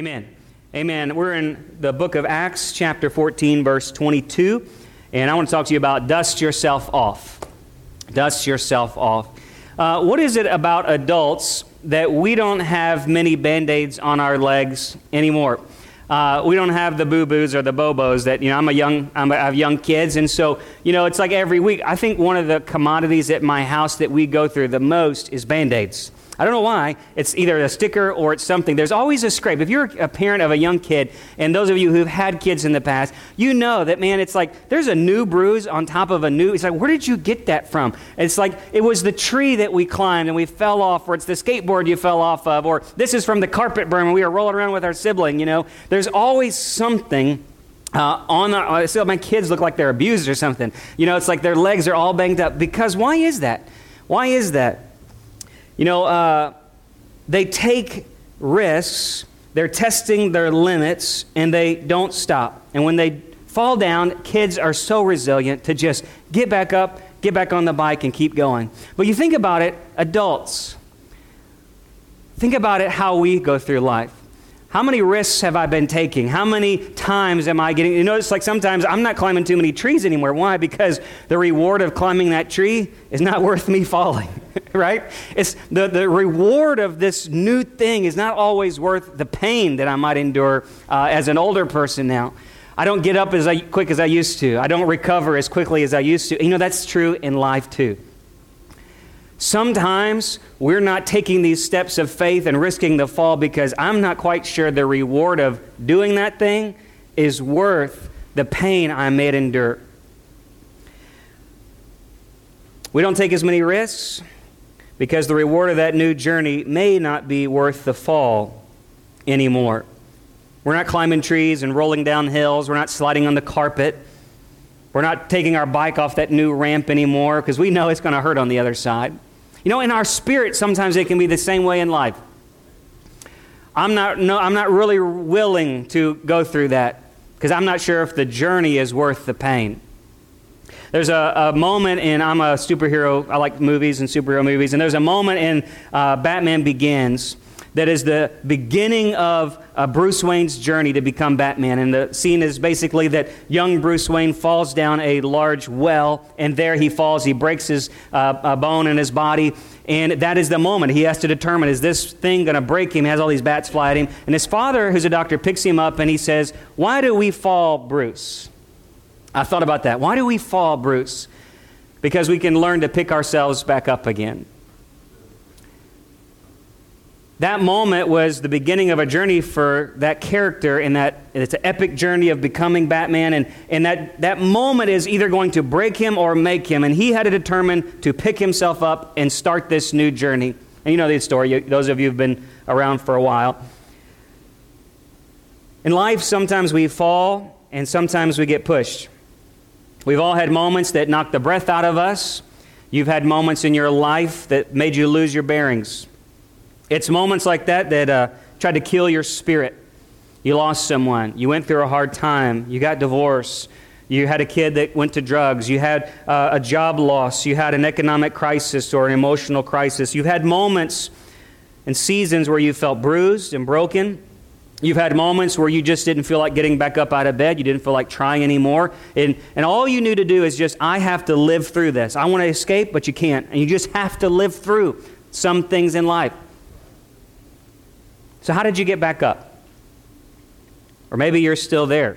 Amen. Amen. We're in the book of Acts, chapter 14, verse 22, and I want to talk to you about dust yourself off. Dust yourself off. Uh, what is it about adults that we don't have many band aids on our legs anymore? Uh, we don't have the boo boos or the bobos that, you know, I'm a young, I'm a, I have young kids. And so, you know, it's like every week. I think one of the commodities at my house that we go through the most is band aids. I don't know why. It's either a sticker or it's something. There's always a scrape. If you're a parent of a young kid, and those of you who've had kids in the past, you know that, man, it's like there's a new bruise on top of a new. It's like, where did you get that from? It's like it was the tree that we climbed and we fell off, or it's the skateboard you fell off of, or this is from the carpet burn when we were rolling around with our sibling, you know. There's always something. Uh, on the, see my kids look like they're abused or something. You know, it's like their legs are all banged up. Because why is that? Why is that? You know, uh, they take risks, they're testing their limits, and they don't stop. And when they fall down, kids are so resilient to just get back up, get back on the bike, and keep going. But you think about it, adults, think about it how we go through life. How many risks have I been taking? How many times am I getting? You notice, like sometimes I'm not climbing too many trees anymore. Why? Because the reward of climbing that tree is not worth me falling, right? It's the, the reward of this new thing is not always worth the pain that I might endure uh, as an older person now. I don't get up as I, quick as I used to. I don't recover as quickly as I used to. You know, that's true in life too. Sometimes we're not taking these steps of faith and risking the fall because I'm not quite sure the reward of doing that thing is worth the pain I may endure. We don't take as many risks because the reward of that new journey may not be worth the fall anymore. We're not climbing trees and rolling down hills. We're not sliding on the carpet. We're not taking our bike off that new ramp anymore because we know it's going to hurt on the other side. You know, in our spirit, sometimes it can be the same way in life. I'm not, no, I'm not really willing to go through that because I'm not sure if the journey is worth the pain. There's a, a, moment in, I'm a superhero, I like movies and superhero movies, and there's a moment in uh, Batman Begins that is the beginning of uh, Bruce Wayne's journey to become Batman. And the scene is basically that young Bruce Wayne falls down a large well, and there he falls. He breaks his uh, bone in his body. And that is the moment. He has to determine is this thing going to break him? He has all these bats fly at him. And his father, who's a doctor, picks him up and he says, Why do we fall, Bruce? I thought about that. Why do we fall, Bruce? Because we can learn to pick ourselves back up again. That moment was the beginning of a journey for that character, and that it's an epic journey of becoming Batman. And, and that, that moment is either going to break him or make him. And he had to determine to pick himself up and start this new journey. And you know the story, those of you who've been around for a while. In life, sometimes we fall and sometimes we get pushed. We've all had moments that knock the breath out of us. You've had moments in your life that made you lose your bearings. It's moments like that that uh, tried to kill your spirit. You lost someone. You went through a hard time. You got divorced. You had a kid that went to drugs. You had uh, a job loss. You had an economic crisis or an emotional crisis. You've had moments and seasons where you felt bruised and broken. You've had moments where you just didn't feel like getting back up out of bed. You didn't feel like trying anymore. And, and all you knew to do is just, I have to live through this. I want to escape, but you can't. And you just have to live through some things in life. So, how did you get back up? Or maybe you're still there,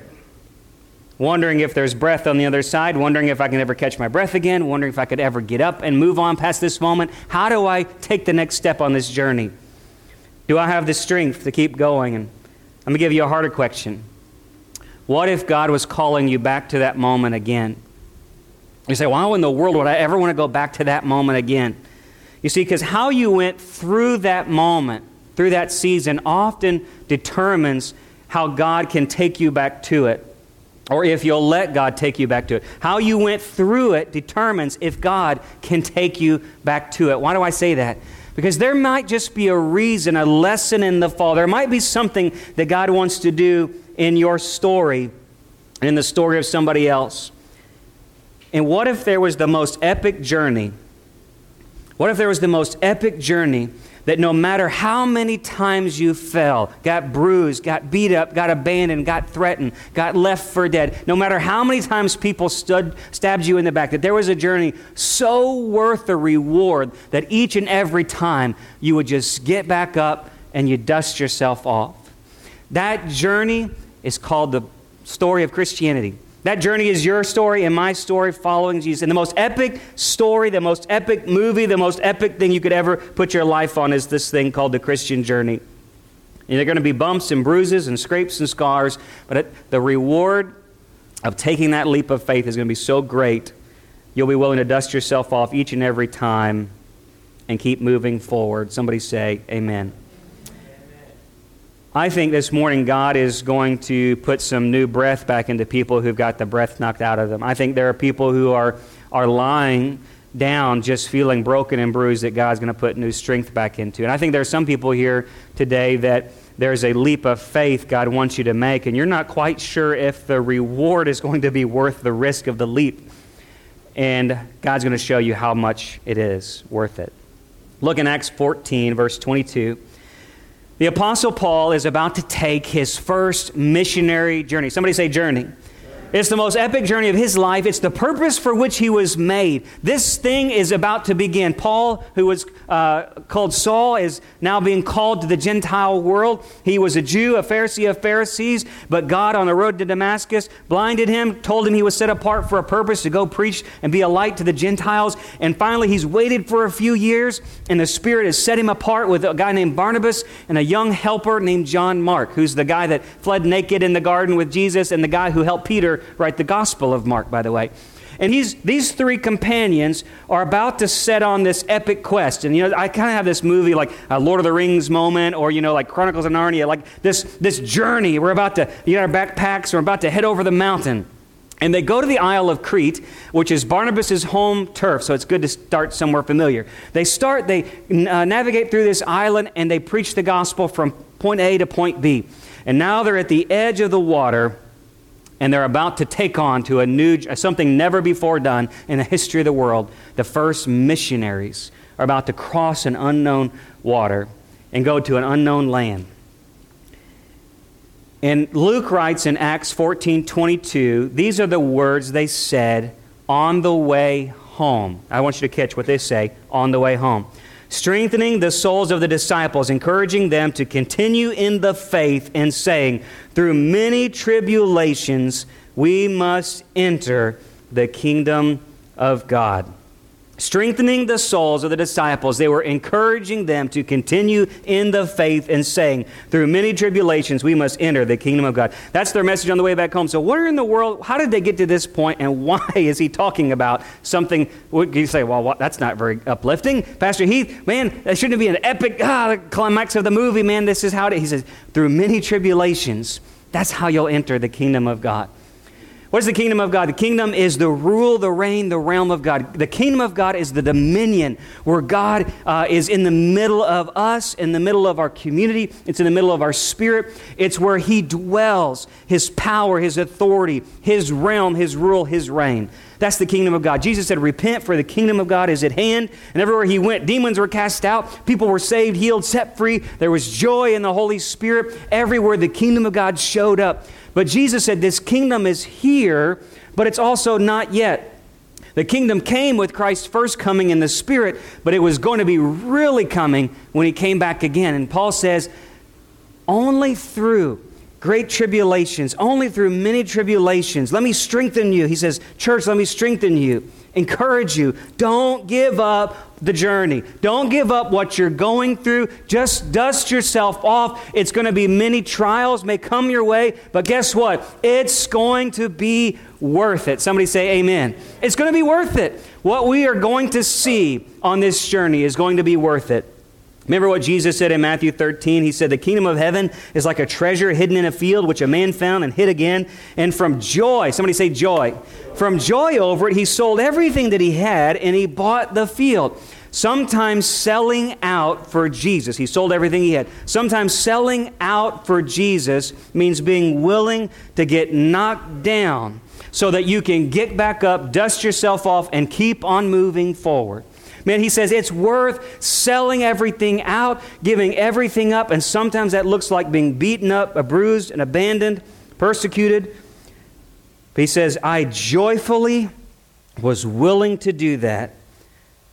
wondering if there's breath on the other side, wondering if I can ever catch my breath again, wondering if I could ever get up and move on past this moment. How do I take the next step on this journey? Do I have the strength to keep going? And let me give you a harder question. What if God was calling you back to that moment again? You say, why in the world would I ever want to go back to that moment again? You see, because how you went through that moment through that season often determines how God can take you back to it, or if you'll let God take you back to it. How you went through it determines if God can take you back to it. Why do I say that? Because there might just be a reason, a lesson in the fall. There might be something that God wants to do in your story, and in the story of somebody else. And what if there was the most epic journey? What if there was the most epic journey that no matter how many times you fell, got bruised, got beat up, got abandoned, got threatened, got left for dead, no matter how many times people stood, stabbed you in the back, that there was a journey so worth the reward that each and every time you would just get back up and you dust yourself off. That journey is called the story of Christianity. That journey is your story and my story following Jesus. And the most epic story, the most epic movie, the most epic thing you could ever put your life on is this thing called the Christian journey. And there are going to be bumps and bruises and scrapes and scars, but the reward of taking that leap of faith is going to be so great, you'll be willing to dust yourself off each and every time and keep moving forward. Somebody say, Amen. I think this morning God is going to put some new breath back into people who've got the breath knocked out of them. I think there are people who are, are lying down just feeling broken and bruised that God's going to put new strength back into. And I think there are some people here today that there's a leap of faith God wants you to make, and you're not quite sure if the reward is going to be worth the risk of the leap. And God's going to show you how much it is worth it. Look in Acts 14, verse 22. The Apostle Paul is about to take his first missionary journey. Somebody say, journey. It's the most epic journey of his life. It's the purpose for which he was made. This thing is about to begin. Paul, who was uh, called Saul, is now being called to the Gentile world. He was a Jew, a Pharisee of Pharisees, but God on the road to Damascus blinded him, told him he was set apart for a purpose to go preach and be a light to the Gentiles. And finally, he's waited for a few years, and the Spirit has set him apart with a guy named Barnabas and a young helper named John Mark, who's the guy that fled naked in the garden with Jesus and the guy who helped Peter write the Gospel of Mark, by the way. And he's, these three companions are about to set on this epic quest. And, you know, I kind of have this movie like a Lord of the Rings moment or, you know, like Chronicles of Narnia, like this, this journey. We're about to, you got our backpacks, we're about to head over the mountain. And they go to the Isle of Crete, which is Barnabas' home turf, so it's good to start somewhere familiar. They start, they uh, navigate through this island, and they preach the gospel from point A to point B. And now they're at the edge of the water, and they're about to take on to a new something never before done in the history of the world. The first missionaries are about to cross an unknown water and go to an unknown land. And luke writes in acts 14 22 these are the words they said on the way home. I want you to catch what they say on the way home strengthening the souls of the disciples, encouraging them to continue in the faith, and saying, Through many tribulations we must enter the kingdom of God strengthening the souls of the disciples. They were encouraging them to continue in the faith and saying, through many tribulations, we must enter the kingdom of God. That's their message on the way back home. So, where in the world, how did they get to this point, and why is he talking about something? You say, well, what, that's not very uplifting. Pastor Heath, man, that shouldn't be an epic ah, climax of the movie, man. This is how it, he says, through many tribulations, that's how you'll enter the kingdom of God. What is the kingdom of God? The kingdom is the rule, the reign, the realm of God. The kingdom of God is the dominion where God uh, is in the middle of us, in the middle of our community. It's in the middle of our spirit. It's where He dwells, His power, His authority, His realm, His rule, His reign. That's the kingdom of God. Jesus said, Repent, for the kingdom of God is at hand. And everywhere he went, demons were cast out, people were saved, healed, set free. There was joy in the Holy Spirit. Everywhere the kingdom of God showed up. But Jesus said, This kingdom is here, but it's also not yet. The kingdom came with Christ's first coming in the Spirit, but it was going to be really coming when he came back again. And Paul says, only through great tribulations, only through many tribulations, let me strengthen you. He says, Church, let me strengthen you encourage you. Don't give up the journey. Don't give up what you're going through. Just dust yourself off. It's going to be many trials may come your way, but guess what? It's going to be worth it. Somebody say amen. It's going to be worth it. What we are going to see on this journey is going to be worth it. Remember what Jesus said in Matthew 13? He said, The kingdom of heaven is like a treasure hidden in a field, which a man found and hid again. And from joy, somebody say joy. From joy over it, he sold everything that he had and he bought the field. Sometimes selling out for Jesus. He sold everything he had. Sometimes selling out for Jesus means being willing to get knocked down so that you can get back up, dust yourself off, and keep on moving forward. Man, he says it's worth selling everything out, giving everything up, and sometimes that looks like being beaten up, bruised, and abandoned, persecuted. But he says, I joyfully was willing to do that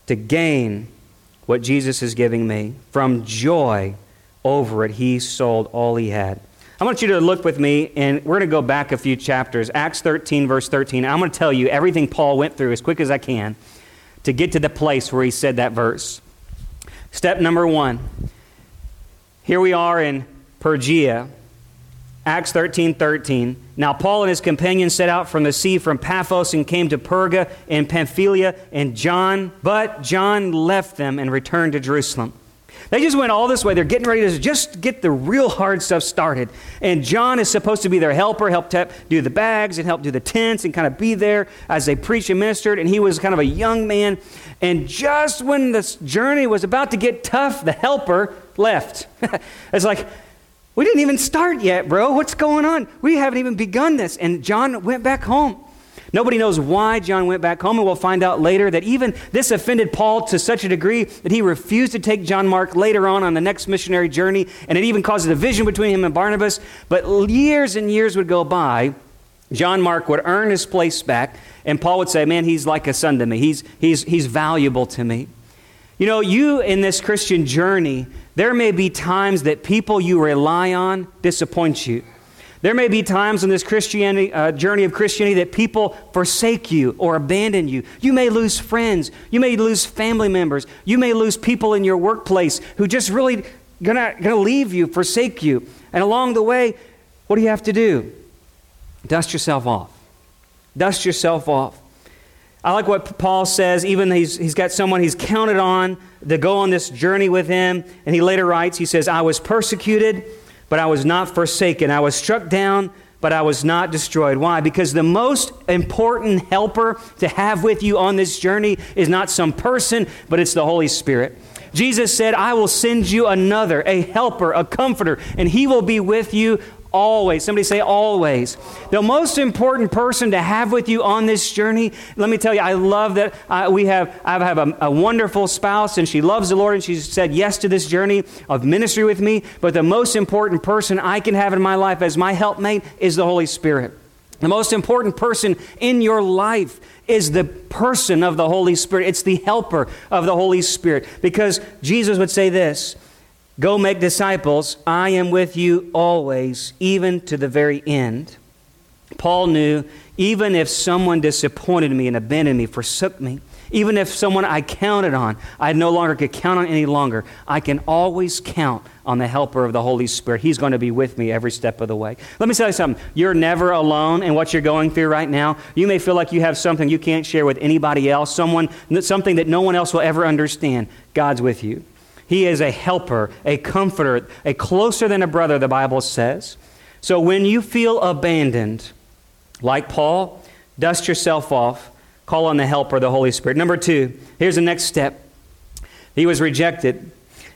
to gain what Jesus is giving me. From joy over it, he sold all he had. I want you to look with me, and we're going to go back a few chapters. Acts 13, verse 13. I'm going to tell you everything Paul went through as quick as I can to get to the place where he said that verse. Step number one. Here we are in Phrygia. Acts 13 13. Now, Paul and his companions set out from the sea from Paphos and came to Perga and Pamphylia and John, but John left them and returned to Jerusalem. They just went all this way. They're getting ready to just get the real hard stuff started. And John is supposed to be their helper, help do the bags and help do the tents and kind of be there as they preached and ministered. And he was kind of a young man. And just when this journey was about to get tough, the helper left. it's like, we didn't even start yet, bro. What's going on? We haven't even begun this. And John went back home. Nobody knows why John went back home, and we'll find out later that even this offended Paul to such a degree that he refused to take John Mark later on on the next missionary journey, and it even caused a division between him and Barnabas. But years and years would go by. John Mark would earn his place back, and Paul would say, Man, he's like a son to me. He's, he's, he's valuable to me. You know, you in this Christian journey, there may be times that people you rely on disappoint you. There may be times in this Christianity, uh, journey of Christianity that people forsake you or abandon you. You may lose friends. You may lose family members. You may lose people in your workplace who just really gonna, gonna leave you, forsake you. And along the way, what do you have to do? Dust yourself off. Dust yourself off. I like what Paul says, even he's, he's got someone he's counted on to go on this journey with him. And he later writes, he says, I was persecuted but I was not forsaken. I was struck down, but I was not destroyed. Why? Because the most important helper to have with you on this journey is not some person, but it's the Holy Spirit. Jesus said, I will send you another, a helper, a comforter, and he will be with you Always. Somebody say always. The most important person to have with you on this journey, let me tell you, I love that uh, we have, I have a, a wonderful spouse and she loves the Lord and she's said yes to this journey of ministry with me. But the most important person I can have in my life as my helpmate is the Holy Spirit. The most important person in your life is the person of the Holy Spirit. It's the helper of the Holy Spirit. Because Jesus would say this Go make disciples. I am with you always, even to the very end. Paul knew even if someone disappointed me and abandoned me, forsook me, even if someone I counted on, I no longer could count on any longer, I can always count on the helper of the Holy Spirit. He's going to be with me every step of the way. Let me tell you something. You're never alone in what you're going through right now. You may feel like you have something you can't share with anybody else, someone, something that no one else will ever understand. God's with you. He is a helper, a comforter, a closer than a brother, the Bible says. So when you feel abandoned, like Paul, dust yourself off, call on the helper, the Holy Spirit. Number two, here's the next step. He was rejected.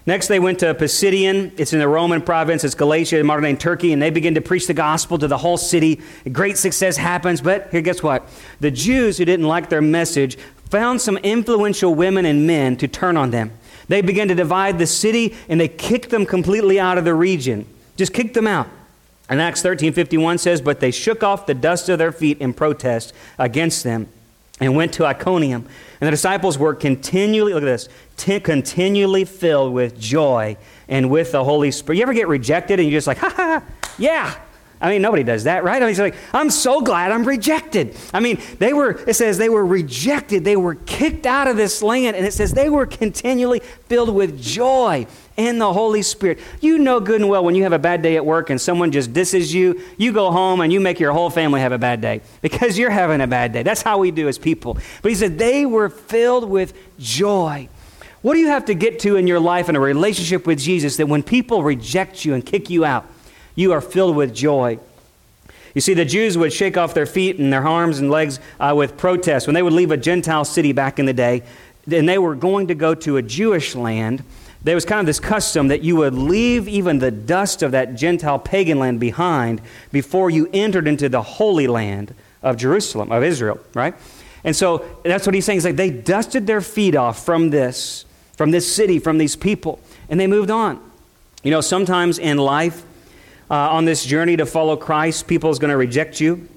Next, they went to Pisidian. It's in the Roman province. It's Galatia, modern day Turkey, and they begin to preach the gospel to the whole city. Great success happens, but here, guess what? The Jews who didn't like their message found some influential women and men to turn on them. They began to divide the city and they kicked them completely out of the region. Just kicked them out. And Acts 13:51 says, "But they shook off the dust of their feet in protest against them and went to Iconium. And the disciples were continually, look at this, t- continually filled with joy and with the Holy Spirit. You ever get rejected and you're just like, ha ha, yeah, I mean, nobody does that, right? I mean, like, I'm so glad I'm rejected. I mean, they were, it says they were rejected. They were kicked out of this land. And it says they were continually filled with joy in the Holy Spirit. You know good and well when you have a bad day at work and someone just disses you, you go home and you make your whole family have a bad day because you're having a bad day. That's how we do as people. But he said they were filled with joy. What do you have to get to in your life in a relationship with Jesus that when people reject you and kick you out, you are filled with joy. You see, the Jews would shake off their feet and their arms and legs uh, with protest. When they would leave a Gentile city back in the day, and they were going to go to a Jewish land, there was kind of this custom that you would leave even the dust of that Gentile pagan land behind before you entered into the holy land of Jerusalem, of Israel, right? And so that's what he's saying. He's like, they dusted their feet off from this, from this city, from these people, and they moved on. You know, sometimes in life, uh, on this journey to follow Christ, people is going to reject you.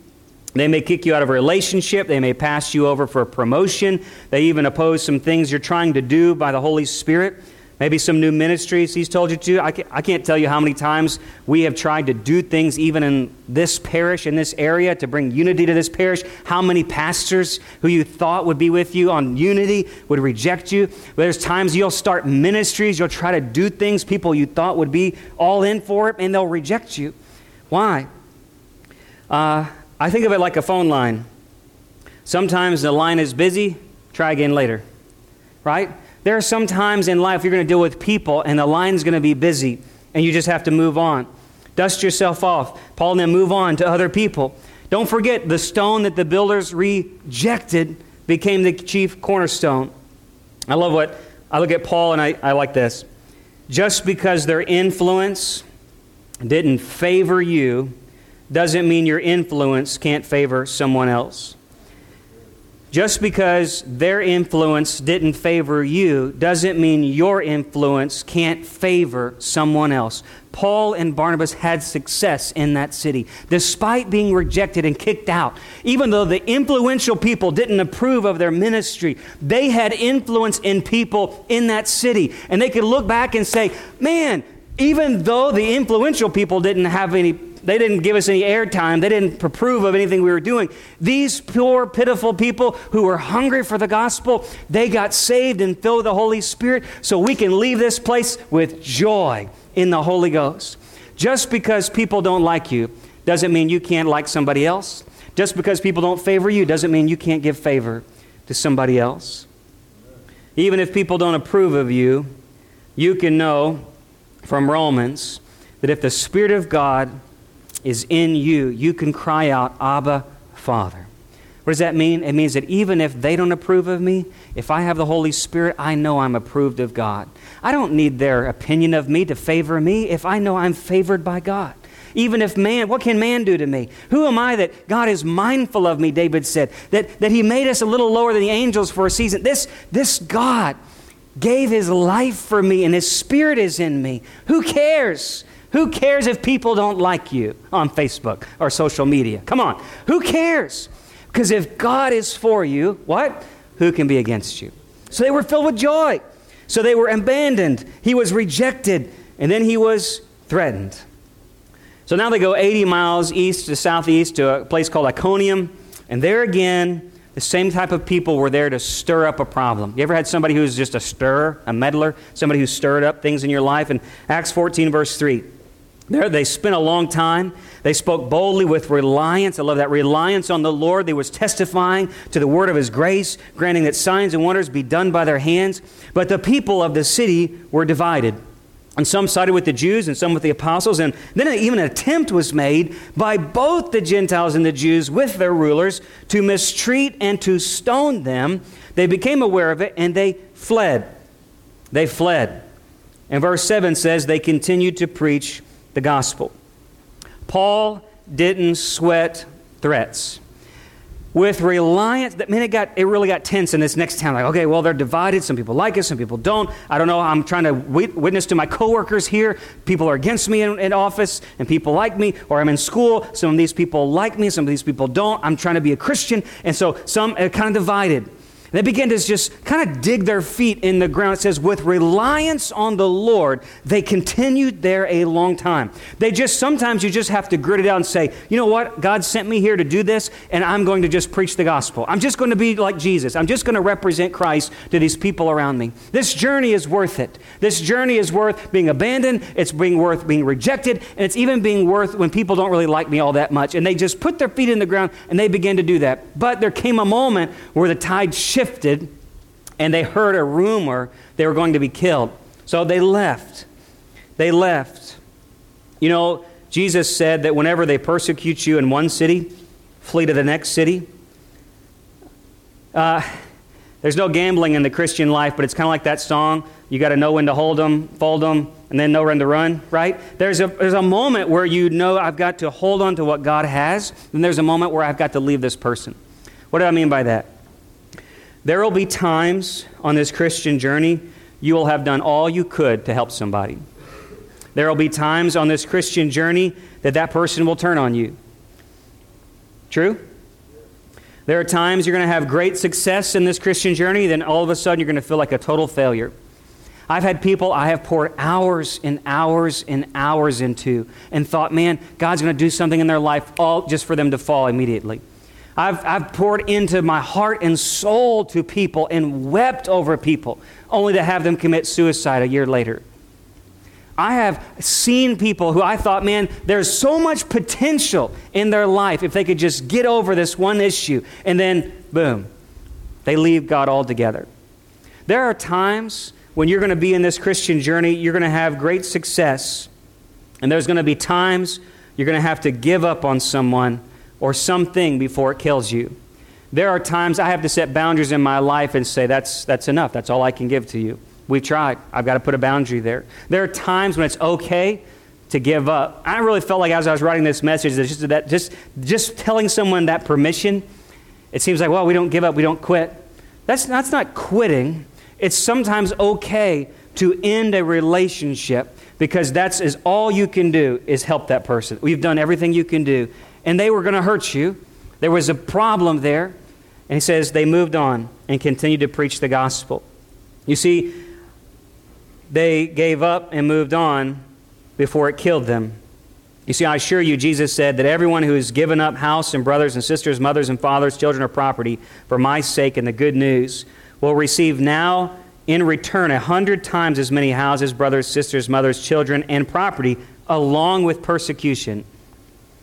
They may kick you out of a relationship. They may pass you over for promotion. They even oppose some things you're trying to do by the Holy Spirit. Maybe some new ministries he's told you to. I can't, tell you how many times we have tried to do things, even in this parish, in this area, to bring unity to this parish. How many pastors who you thought would be with you on unity would reject you. There's times you'll start ministries, you'll try to do things people you thought would be all in for it, and they'll reject you. Why? Uh, I think of it like a phone line. Sometimes the line is busy, try again later, right? There are some times in life you're going to deal with people and the line's going to be busy and you just have to move on. Dust yourself off. Paul and then move on to other people. Don't forget the stone that the builders rejected became the chief cornerstone. I love what I look at Paul and I, I like this. Just because their influence didn't favor you doesn't mean your influence can't favor someone else. Just because their influence didn't favor you doesn't mean your influence can't favor someone else. Paul and Barnabas had success in that city, despite being rejected and kicked out. Even though the influential people didn't approve of their ministry, they had influence in people in that city. And they could look back and say, man, even though the influential people didn't have any they didn't give us any airtime. They didn't approve of anything we were doing. These poor, pitiful people who were hungry for the gospel, they got saved and filled with the Holy Spirit so we can leave this place with joy in the Holy Ghost. Just because people don't like you doesn't mean you can't like somebody else. Just because people don't favor you doesn't mean you can't give favor to somebody else. Even if people don't approve of you, you can know from Romans that if the Spirit of God is in you, you can cry out, Abba, Father. What does that mean? It means that even if they don't approve of me, if I have the Holy Spirit, I know I'm approved of God. I don't need their opinion of me to favor me if I know I'm favored by God. Even if man, what can man do to me? Who am I that God is mindful of me, David said, that, that he made us a little lower than the angels for a season? This, this God gave his life for me and his spirit is in me. Who cares? Who cares if people don't like you on Facebook or social media? Come on. Who cares? Because if God is for you, what? Who can be against you? So they were filled with joy. So they were abandoned. He was rejected. And then he was threatened. So now they go 80 miles east to southeast to a place called Iconium. And there again, the same type of people were there to stir up a problem. You ever had somebody who's just a stirrer, a meddler, somebody who stirred up things in your life? In Acts 14, verse 3. There they spent a long time. They spoke boldly with reliance. I love that reliance on the Lord. They was testifying to the word of his grace, granting that signs and wonders be done by their hands. But the people of the city were divided. And some sided with the Jews and some with the apostles. And then even an attempt was made by both the Gentiles and the Jews with their rulers to mistreat and to stone them. They became aware of it and they fled. They fled. And verse 7 says they continued to preach the gospel. Paul didn't sweat threats. With reliance, that man, it got it really got tense in this next town. Like, okay, well, they're divided. Some people like us, some people don't. I don't know. I'm trying to witness to my coworkers here. People are against me in, in office, and people like me. Or I'm in school. Some of these people like me. Some of these people don't. I'm trying to be a Christian, and so some are kind of divided. They began to just kind of dig their feet in the ground. It says, with reliance on the Lord, they continued there a long time. They just, sometimes you just have to grit it out and say, you know what? God sent me here to do this, and I'm going to just preach the gospel. I'm just going to be like Jesus. I'm just going to represent Christ to these people around me. This journey is worth it. This journey is worth being abandoned, it's being worth being rejected, and it's even being worth when people don't really like me all that much. And they just put their feet in the ground and they began to do that. But there came a moment where the tide shifted shifted and they heard a rumor they were going to be killed. So they left. They left. You know, Jesus said that whenever they persecute you in one city, flee to the next city. Uh, there's no gambling in the Christian life, but it's kind of like that song. You got to know when to hold them, fold them, and then know when to run, right? There's a, there's a moment where you know I've got to hold on to what God has, and there's a moment where I've got to leave this person. What do I mean by that? There will be times on this Christian journey you will have done all you could to help somebody. There will be times on this Christian journey that that person will turn on you. True? There are times you're going to have great success in this Christian journey, then all of a sudden you're going to feel like a total failure. I've had people I have poured hours and hours and hours into and thought, man, God's going to do something in their life all just for them to fall immediately. I've, I've poured into my heart and soul to people and wept over people only to have them commit suicide a year later. I have seen people who I thought, man, there's so much potential in their life if they could just get over this one issue. And then, boom, they leave God altogether. There are times when you're going to be in this Christian journey, you're going to have great success. And there's going to be times you're going to have to give up on someone or something before it kills you. There are times I have to set boundaries in my life and say, that's, that's enough. That's all I can give to you. We've tried. I've got to put a boundary there. There are times when it's okay to give up. I really felt like as I was writing this message, that just, that just, just telling someone that permission, it seems like, well, we don't give up, we don't quit. That's, that's not quitting. It's sometimes okay to end a relationship because that's is all you can do is help that person. We've done everything you can do. And they were going to hurt you. There was a problem there. And he says they moved on and continued to preach the gospel. You see, they gave up and moved on before it killed them. You see, I assure you, Jesus said that everyone who has given up house and brothers and sisters, mothers and fathers, children, or property for my sake and the good news will receive now in return a hundred times as many houses, brothers, sisters, mothers, children, and property, along with persecution.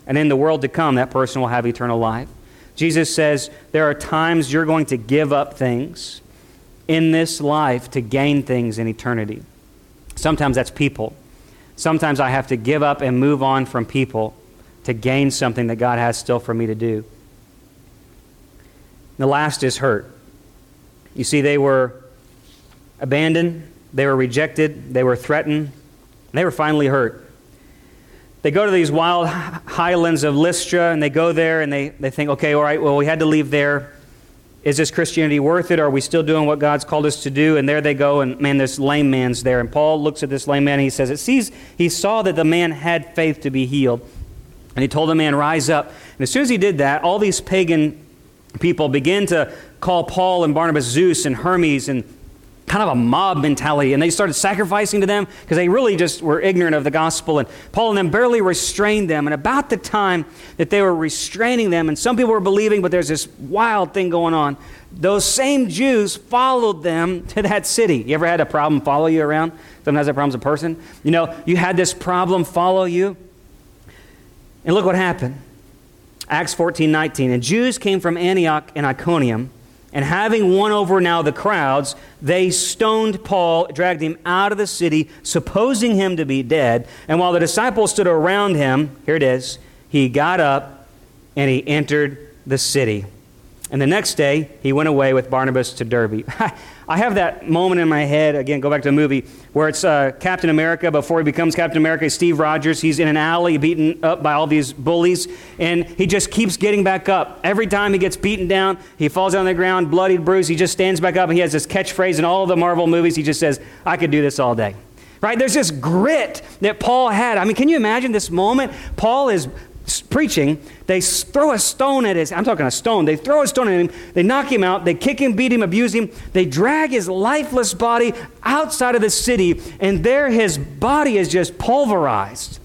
And in the world to come, that person will have eternal life. Jesus says there are times you're going to give up things in this life to gain things in eternity. Sometimes that's people. Sometimes I have to give up and move on from people to gain something that God has still for me to do. The last is hurt. You see, they were abandoned, they were rejected, they were threatened, they were finally hurt. They go to these wild highlands of Lystra and they go there and they, they think, okay, all right, well, we had to leave there. Is this Christianity worth it? Are we still doing what God's called us to do? And there they go, and man, this lame man's there. And Paul looks at this lame man and he says, it sees, he saw that the man had faith to be healed. And he told the man, rise up. And as soon as he did that, all these pagan people begin to call Paul and Barnabas Zeus and Hermes and kind of a mob mentality. And they started sacrificing to them because they really just were ignorant of the gospel. And Paul and them barely restrained them. And about the time that they were restraining them, and some people were believing, but there's this wild thing going on, those same Jews followed them to that city. You ever had a problem follow you around? Sometimes that problem's a person. You know, you had this problem follow you. And look what happened. Acts 14 19. And Jews came from Antioch and Iconium and having won over now the crowds, they stoned Paul, dragged him out of the city, supposing him to be dead. And while the disciples stood around him, here it is, he got up and he entered the city. And the next day, he went away with Barnabas to Derbe. I have that moment in my head, again, go back to the movie, where it's uh, Captain America before he becomes Captain America, Steve Rogers. He's in an alley beaten up by all these bullies, and he just keeps getting back up. Every time he gets beaten down, he falls on the ground, bloodied, bruised. He just stands back up, and he has this catchphrase in all the Marvel movies. He just says, I could do this all day. Right? There's this grit that Paul had. I mean, can you imagine this moment? Paul is preaching, they throw a stone at his, I'm talking a stone, they throw a stone at him, they knock him out, they kick him, beat him, abuse him, they drag his lifeless body outside of the city, and there his body is just pulverized.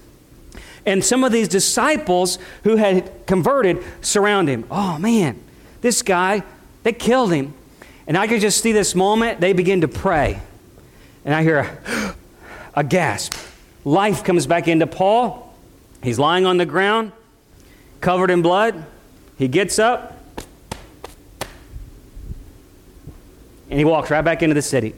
And some of these disciples who had converted surround him. Oh man, this guy, they killed him. And I could just see this moment, they begin to pray. And I hear a, a gasp. Life comes back into Paul. He's lying on the ground, covered in blood. He gets up and he walks right back into the city.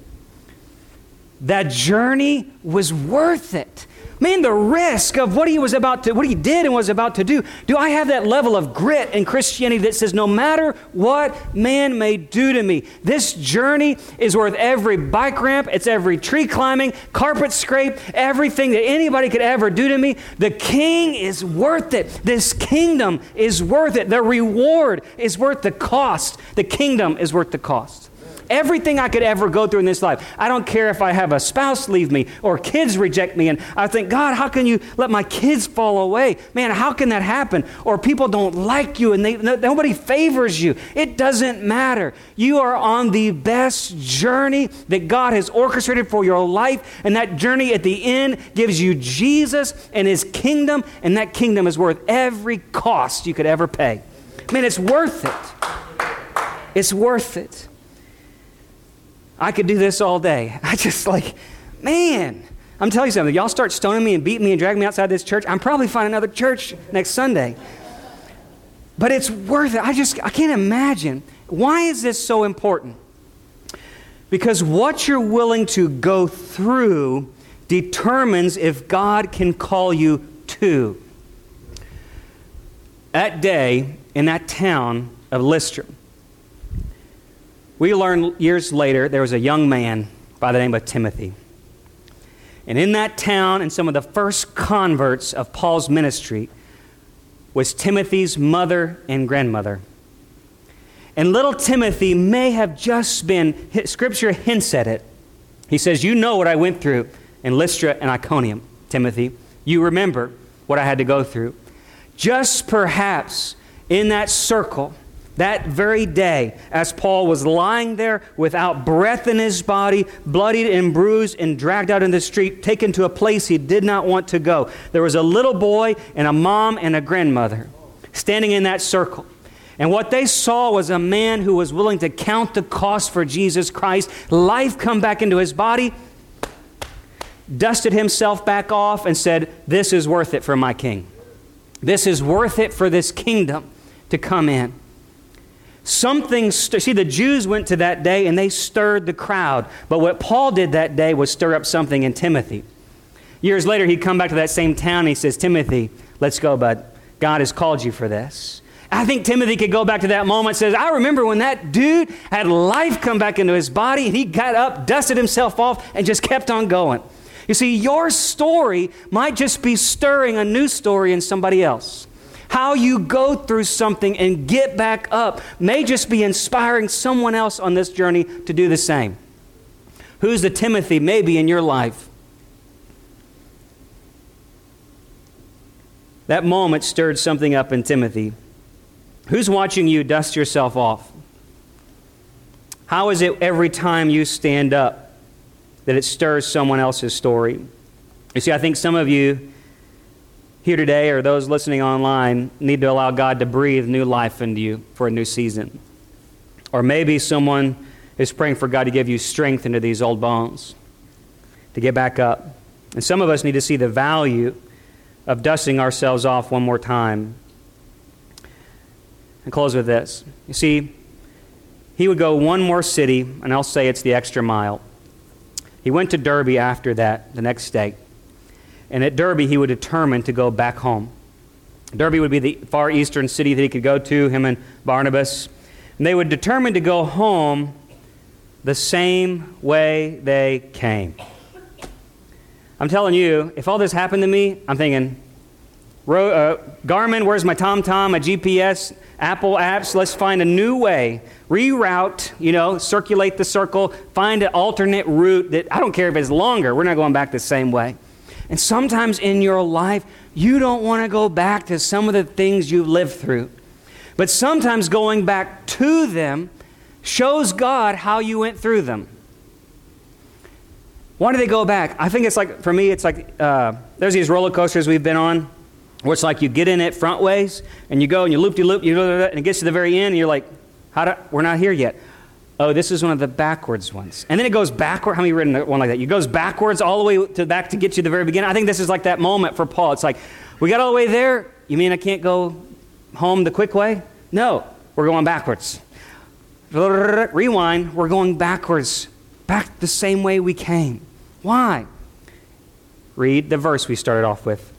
That journey was worth it. Man, the risk of what he was about to, what he did and was about to do. Do I have that level of grit in Christianity that says, no matter what man may do to me, this journey is worth every bike ramp, it's every tree climbing, carpet scrape, everything that anybody could ever do to me. The king is worth it. This kingdom is worth it. The reward is worth the cost. The kingdom is worth the cost. Everything I could ever go through in this life. I don't care if I have a spouse leave me or kids reject me. And I think, God, how can you let my kids fall away? Man, how can that happen? Or people don't like you and they, nobody favors you. It doesn't matter. You are on the best journey that God has orchestrated for your life. And that journey at the end gives you Jesus and his kingdom. And that kingdom is worth every cost you could ever pay. Man, it's worth it. It's worth it. I could do this all day. I just like, man, I'm telling you something. Y'all start stoning me and beating me and dragging me outside this church. I'm probably finding another church next Sunday. But it's worth it. I just, I can't imagine. Why is this so important? Because what you're willing to go through determines if God can call you to. That day in that town of Lystra, we learn years later there was a young man by the name of Timothy. And in that town, and some of the first converts of Paul's ministry, was Timothy's mother and grandmother. And little Timothy may have just been, Scripture hints at it. He says, You know what I went through in Lystra and Iconium, Timothy. You remember what I had to go through. Just perhaps in that circle, that very day, as Paul was lying there without breath in his body, bloodied and bruised, and dragged out in the street, taken to a place he did not want to go, there was a little boy and a mom and a grandmother standing in that circle. And what they saw was a man who was willing to count the cost for Jesus Christ, life come back into his body, dusted himself back off, and said, This is worth it for my king. This is worth it for this kingdom to come in. Something, st- see, the Jews went to that day and they stirred the crowd. But what Paul did that day was stir up something in Timothy. Years later, he'd come back to that same town and he says, Timothy, let's go, bud. God has called you for this. I think Timothy could go back to that moment says, I remember when that dude had life come back into his body and he got up, dusted himself off, and just kept on going. You see, your story might just be stirring a new story in somebody else. How you go through something and get back up may just be inspiring someone else on this journey to do the same. Who's the Timothy maybe in your life? That moment stirred something up in Timothy. Who's watching you dust yourself off? How is it every time you stand up that it stirs someone else's story? You see, I think some of you here today or those listening online need to allow God to breathe new life into you for a new season. Or maybe someone is praying for God to give you strength into these old bones to get back up. And some of us need to see the value of dusting ourselves off one more time. And close with this. You see, he would go one more city, and I'll say it's the extra mile. He went to Derbe after that, the next day. And at Derbe, he would determine to go back home. Derbe would be the far eastern city that he could go to, him and Barnabas. And they would determine to go home the same way they came. I'm telling you, if all this happened to me, I'm thinking, uh, Garmin, where's my TomTom, my GPS, Apple apps? Let's find a new way. Reroute, you know, circulate the circle, find an alternate route that I don't care if it's longer, we're not going back the same way. And sometimes in your life, you don't want to go back to some of the things you've lived through. But sometimes going back to them shows God how you went through them. Why do they go back? I think it's like, for me, it's like uh, there's these roller coasters we've been on where it's like you get in it front ways and you go and you loop de loop, you and it gets to the very end and you're like, how do, we're not here yet. Oh, this is one of the backwards ones. And then it goes backward. How many written one like that? It goes backwards all the way to back to get you to the very beginning. I think this is like that moment for Paul. It's like, we got all the way there. You mean I can't go home the quick way? No, we're going backwards. Rewind, we're going backwards, back the same way we came. Why? Read the verse we started off with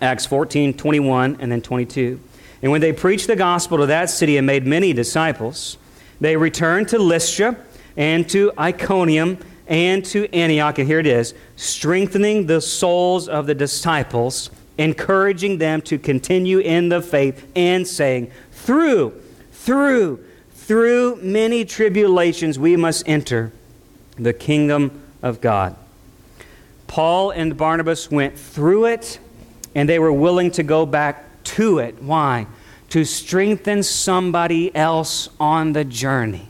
Acts 14, 21, and then 22. And when they preached the gospel to that city and made many disciples, they returned to Lystra and to Iconium and to Antioch. And here it is strengthening the souls of the disciples, encouraging them to continue in the faith, and saying, Through, through, through many tribulations we must enter the kingdom of God. Paul and Barnabas went through it, and they were willing to go back to it. Why? To strengthen somebody else on the journey.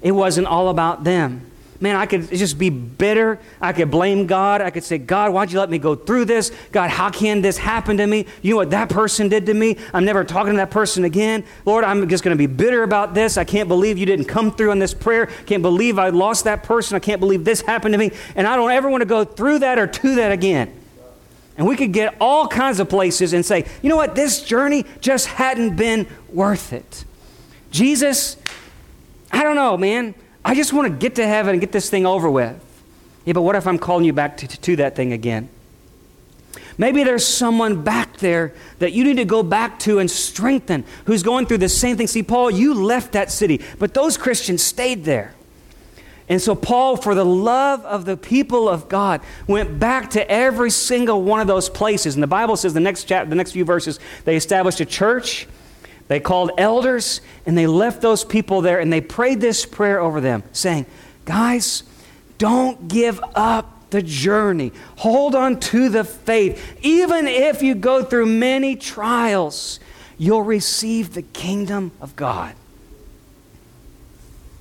It wasn't all about them man, I could just be bitter. I could blame God. I could say, God, why'd you let me go through this? God, how can this happen to me? You know what that person did to me? I'm never talking to that person again. Lord, I'm just going to be bitter about this. I can't believe you didn't come through on this prayer. Can't believe I lost that person. I can't believe this happened to me. And I don't ever want to go through that or to that again. And we could get all kinds of places and say, you know what? This journey just hadn't been worth it. Jesus, I don't know, man. I just want to get to heaven and get this thing over with. Yeah, but what if I'm calling you back to, to that thing again? Maybe there's someone back there that you need to go back to and strengthen who's going through the same thing. See, Paul, you left that city, but those Christians stayed there. And so, Paul, for the love of the people of God, went back to every single one of those places. And the Bible says the next chapter, the next few verses, they established a church they called elders and they left those people there and they prayed this prayer over them, saying, Guys, don't give up the journey. Hold on to the faith. Even if you go through many trials, you'll receive the kingdom of God.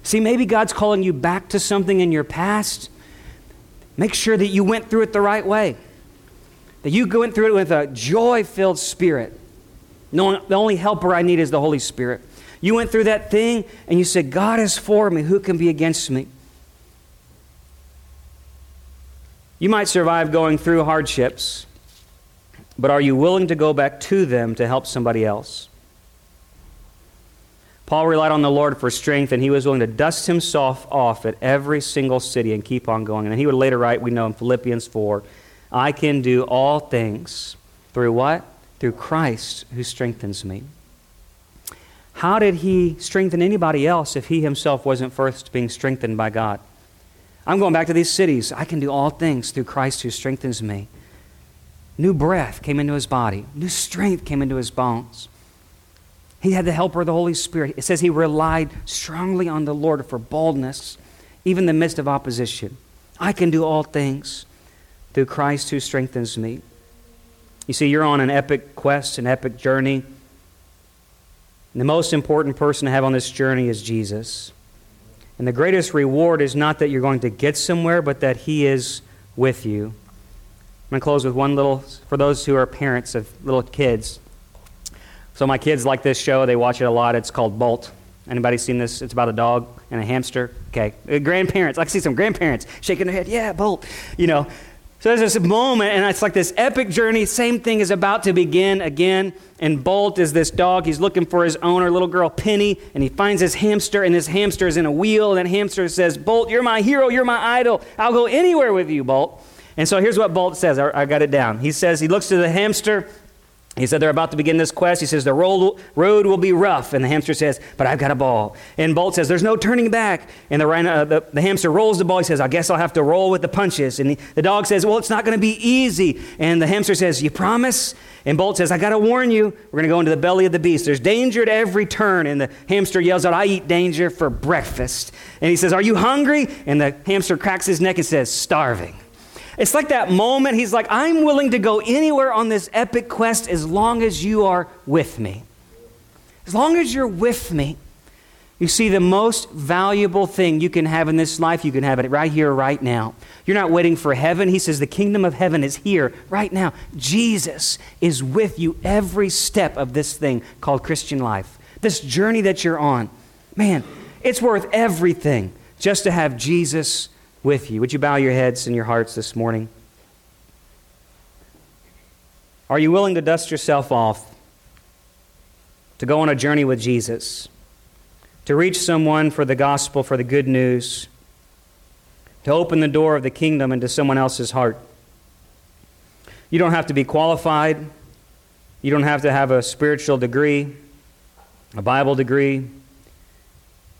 See, maybe God's calling you back to something in your past. Make sure that you went through it the right way, that you went through it with a joy filled spirit no, the only helper I need is the Holy Spirit. You went through that thing and you said, God is for me. Who can be against me? You might survive going through hardships, but are you willing to go back to them to help somebody else? Paul relied on the Lord for strength, and he was willing to dust himself off at every single city and keep on going. And he would later write, we know in Philippians 4, I can do all things through what? through Christ who strengthens me. How did he strengthen anybody else if he himself wasn't first being strengthened by God? I'm going back to these cities. I can do all things through Christ who strengthens me. New breath came into his body, new strength came into his bones. He had the helper of the Holy Spirit. It says he relied strongly on the Lord for boldness, even in the midst of opposition. I can do all things through Christ who strengthens me. You see, you're on an epic quest, an epic journey. And the most important person to have on this journey is Jesus. And the greatest reward is not that you're going to get somewhere, but that He is with you. I'm going to close with one little, for those who are parents of little kids. So my kids like this show. They watch it a lot. It's called Bolt. Anybody seen this? It's about a dog and a hamster. Okay. Uh, grandparents. I see some grandparents shaking their head. Yeah, Bolt. You know, so there's this moment, and it's like this epic journey. Same thing is about to begin again. And Bolt is this dog. He's looking for his owner, little girl Penny, and he finds his hamster, and this hamster is in a wheel. And that hamster says, Bolt, you're my hero. You're my idol. I'll go anywhere with you, Bolt. And so here's what Bolt says. I, I got it down. He says, he looks to the hamster he said they're about to begin this quest. He says the road will be rough. And the hamster says, But I've got a ball. And Bolt says, There's no turning back. And the, uh, the, the, hamster rolls the ball. He says, I guess I'll have to roll with the punches. And the, the dog says, Well, it's not going to be easy. And the hamster says, You promise? And Bolt says, I got to warn you, we're going to go into the belly of the beast. There's danger at every turn. And the hamster yells out, I eat danger for breakfast. And he says, Are you hungry? And the hamster cracks his neck and says, Starving. It's like that moment he's like, I'm willing to go anywhere on this epic quest as long as you are with me. As long as you're with me. You see, the most valuable thing you can have in this life, you can have it right here, right now. You're not waiting for heaven. He says the kingdom of heaven is here, right now. Jesus is with you every step of this thing called Christian life. This journey that you're on. Man, it's worth everything just to have Jesus with you. Would you bow your heads and your hearts this morning? Are you willing to dust yourself off, to go on a journey with Jesus, to reach someone for the gospel, for the good news, to open the door of the kingdom into someone else's heart? You don't have to be qualified. You don't have to have a spiritual degree, a Bible degree.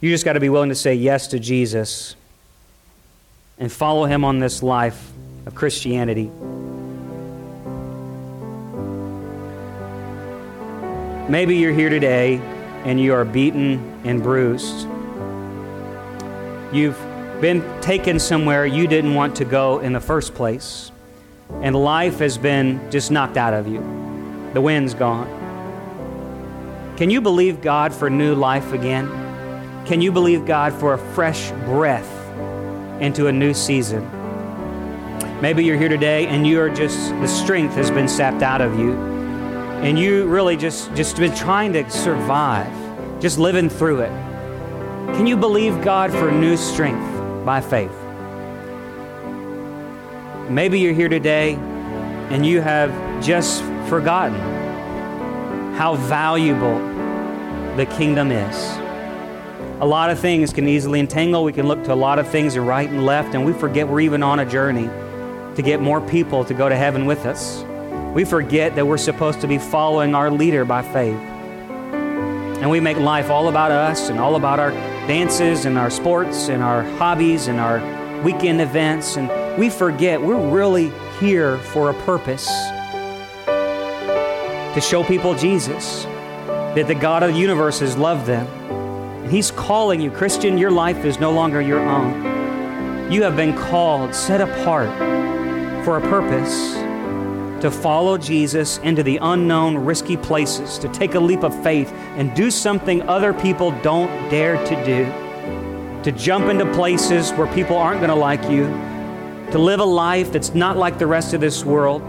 You just got to be willing to say yes to Jesus and follow him on this life of Christianity. Maybe you're here today and you are beaten and bruised. You've been taken somewhere you didn't want to go in the first place, and life has been just knocked out of you. The wind's gone. Can you believe God for new life again? Can you believe God for a fresh breath into a new season? Maybe you're here today and you are just, the strength has been sapped out of you. And you really just, just been trying to survive, just living through it. Can you believe God for new strength by faith? Maybe you're here today and you have just forgotten how valuable the kingdom is. A lot of things can easily entangle. We can look to a lot of things right and left, and we forget we're even on a journey to get more people to go to heaven with us. We forget that we're supposed to be following our leader by faith. And we make life all about us and all about our dances and our sports and our hobbies and our weekend events. And we forget we're really here for a purpose to show people Jesus, that the God of the universe has loved them. He's calling you. Christian, your life is no longer your own. You have been called, set apart for a purpose to follow Jesus into the unknown, risky places, to take a leap of faith and do something other people don't dare to do, to jump into places where people aren't going to like you, to live a life that's not like the rest of this world,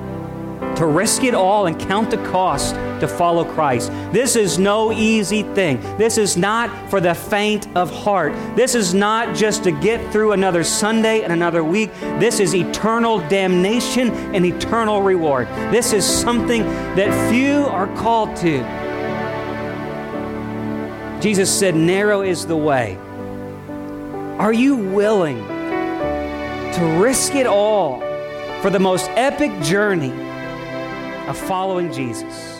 to risk it all and count the cost to follow Christ. This is no easy thing. This is not for the faint of heart. This is not just to get through another Sunday and another week. This is eternal damnation and eternal reward. This is something that few are called to. Jesus said, Narrow is the way. Are you willing to risk it all for the most epic journey of following Jesus?